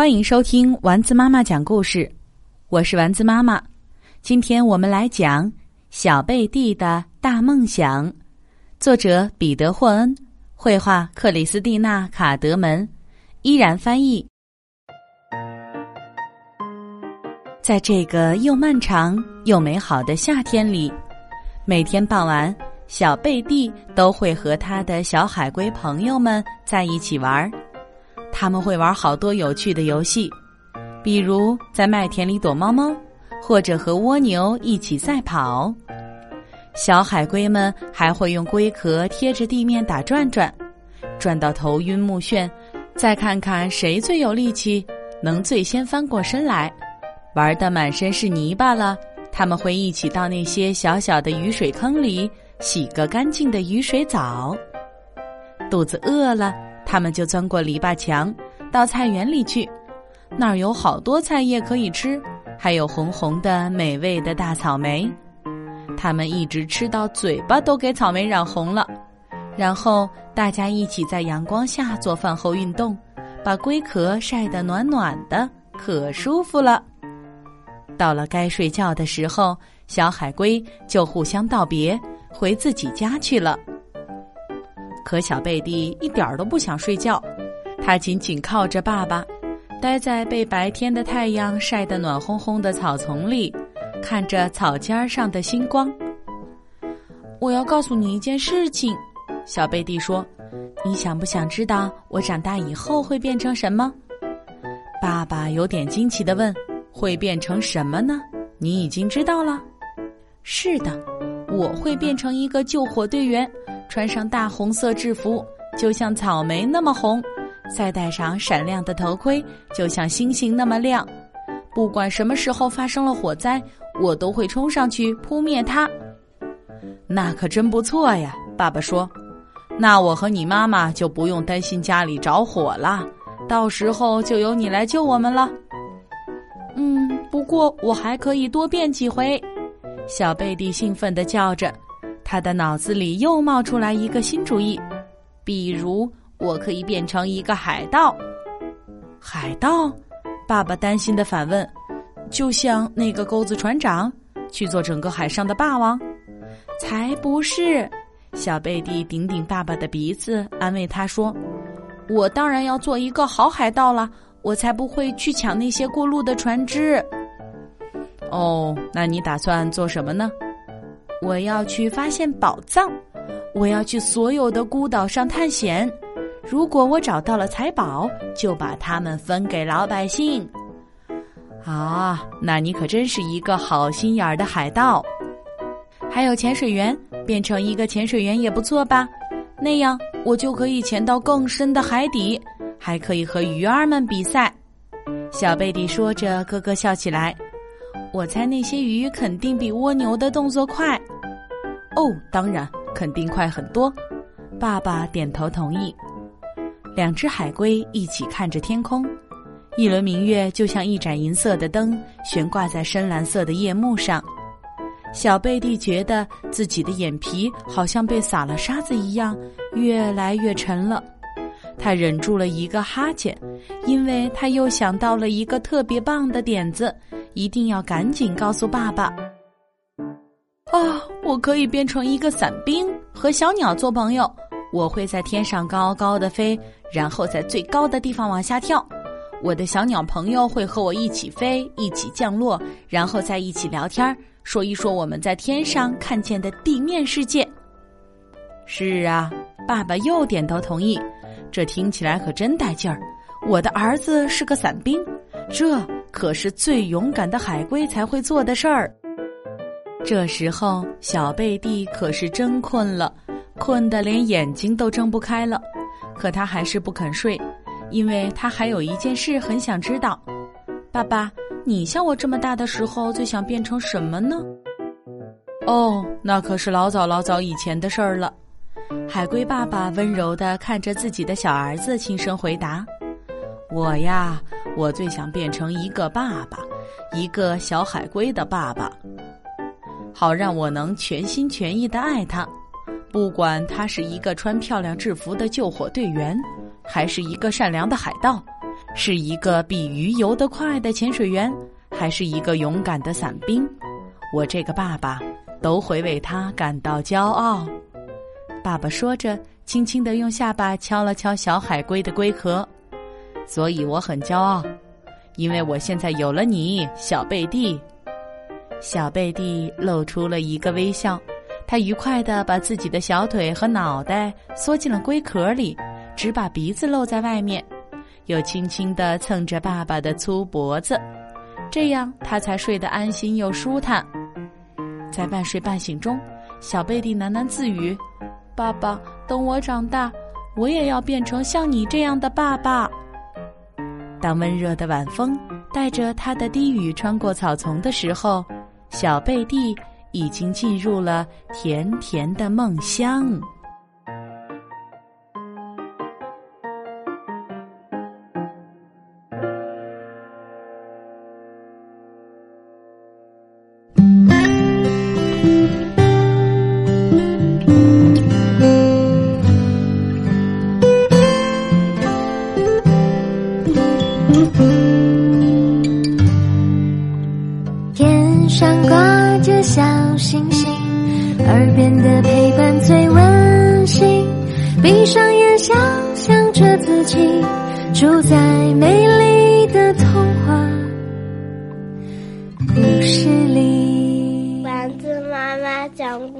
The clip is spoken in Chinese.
欢迎收听丸子妈妈讲故事，我是丸子妈妈。今天我们来讲《小贝蒂的大梦想》，作者彼得·霍恩，绘画克里斯蒂娜·卡德门，依然翻译。在这个又漫长又美好的夏天里，每天傍晚，小贝蒂都会和他的小海龟朋友们在一起玩儿。他们会玩好多有趣的游戏，比如在麦田里躲猫猫，或者和蜗牛一起赛跑。小海龟们还会用龟壳贴着地面打转转，转到头晕目眩，再看看谁最有力气，能最先翻过身来。玩的满身是泥巴了，他们会一起到那些小小的雨水坑里洗个干净的雨水澡。肚子饿了。他们就钻过篱笆墙，到菜园里去，那儿有好多菜叶可以吃，还有红红的美味的大草莓。他们一直吃到嘴巴都给草莓染红了，然后大家一起在阳光下做饭后运动，把龟壳晒得暖暖的，可舒服了。到了该睡觉的时候，小海龟就互相道别，回自己家去了。可小贝蒂一点儿都不想睡觉，他紧紧靠着爸爸，待在被白天的太阳晒得暖烘烘的草丛里，看着草尖上的星光。我要告诉你一件事情，小贝蒂说：“你想不想知道我长大以后会变成什么？”爸爸有点惊奇的问：“会变成什么呢？你已经知道了？”“是的，我会变成一个救火队员。”穿上大红色制服，就像草莓那么红；再戴上闪亮的头盔，就像星星那么亮。不管什么时候发生了火灾，我都会冲上去扑灭它。那可真不错呀，爸爸说。那我和你妈妈就不用担心家里着火了，到时候就由你来救我们了。嗯，不过我还可以多变几回。小贝蒂兴奋地叫着。他的脑子里又冒出来一个新主意，比如我可以变成一个海盗。海盗，爸爸担心的反问：“就像那个钩子船长，去做整个海上的霸王？”才不是！小贝蒂顶顶爸爸的鼻子，安慰他说：“我当然要做一个好海盗了，我才不会去抢那些过路的船只。”哦，那你打算做什么呢？我要去发现宝藏，我要去所有的孤岛上探险。如果我找到了财宝，就把它们分给老百姓。啊，那你可真是一个好心眼儿的海盗。还有潜水员，变成一个潜水员也不错吧？那样我就可以潜到更深的海底，还可以和鱼儿们比赛。小贝蒂说着，咯咯笑起来。我猜那些鱼肯定比蜗牛的动作快。哦，当然，肯定快很多。爸爸点头同意。两只海龟一起看着天空，一轮明月就像一盏银色的灯，悬挂在深蓝色的夜幕上。小贝蒂觉得自己的眼皮好像被撒了沙子一样，越来越沉了。他忍住了一个哈欠，因为他又想到了一个特别棒的点子。一定要赶紧告诉爸爸！啊，我可以变成一个伞兵，和小鸟做朋友。我会在天上高高的飞，然后在最高的地方往下跳。我的小鸟朋友会和我一起飞，一起降落，然后在一起聊天，说一说我们在天上看见的地面世界。是啊，爸爸又点头同意。这听起来可真带劲儿！我的儿子是个伞兵，这。可是最勇敢的海龟才会做的事儿。这时候，小贝蒂可是真困了，困得连眼睛都睁不开了。可他还是不肯睡，因为他还有一件事很想知道。爸爸，你像我这么大的时候，最想变成什么呢？哦，那可是老早老早以前的事儿了。海龟爸爸温柔地看着自己的小儿子，轻声回答。我呀，我最想变成一个爸爸，一个小海龟的爸爸，好让我能全心全意的爱他，不管他是一个穿漂亮制服的救火队员，还是一个善良的海盗，是一个比鱼游得快的潜水员，还是一个勇敢的伞兵，我这个爸爸都会为他感到骄傲。爸爸说着，轻轻地用下巴敲了敲小海龟的龟壳。所以我很骄傲，因为我现在有了你，小贝蒂。小贝蒂露出了一个微笑，他愉快地把自己的小腿和脑袋缩进了龟壳里，只把鼻子露在外面，又轻轻地蹭着爸爸的粗脖子，这样他才睡得安心又舒坦。在半睡半醒中，小贝蒂喃喃自语：“爸爸，等我长大，我也要变成像你这样的爸爸。”当温热的晚风带着他的低语穿过草丛的时候。小贝蒂已经进入了甜甜的梦乡。上挂着小星星，耳边的陪伴最温馨。闭上眼，想象着自己住在美丽的童话故事里。丸子妈妈讲故事。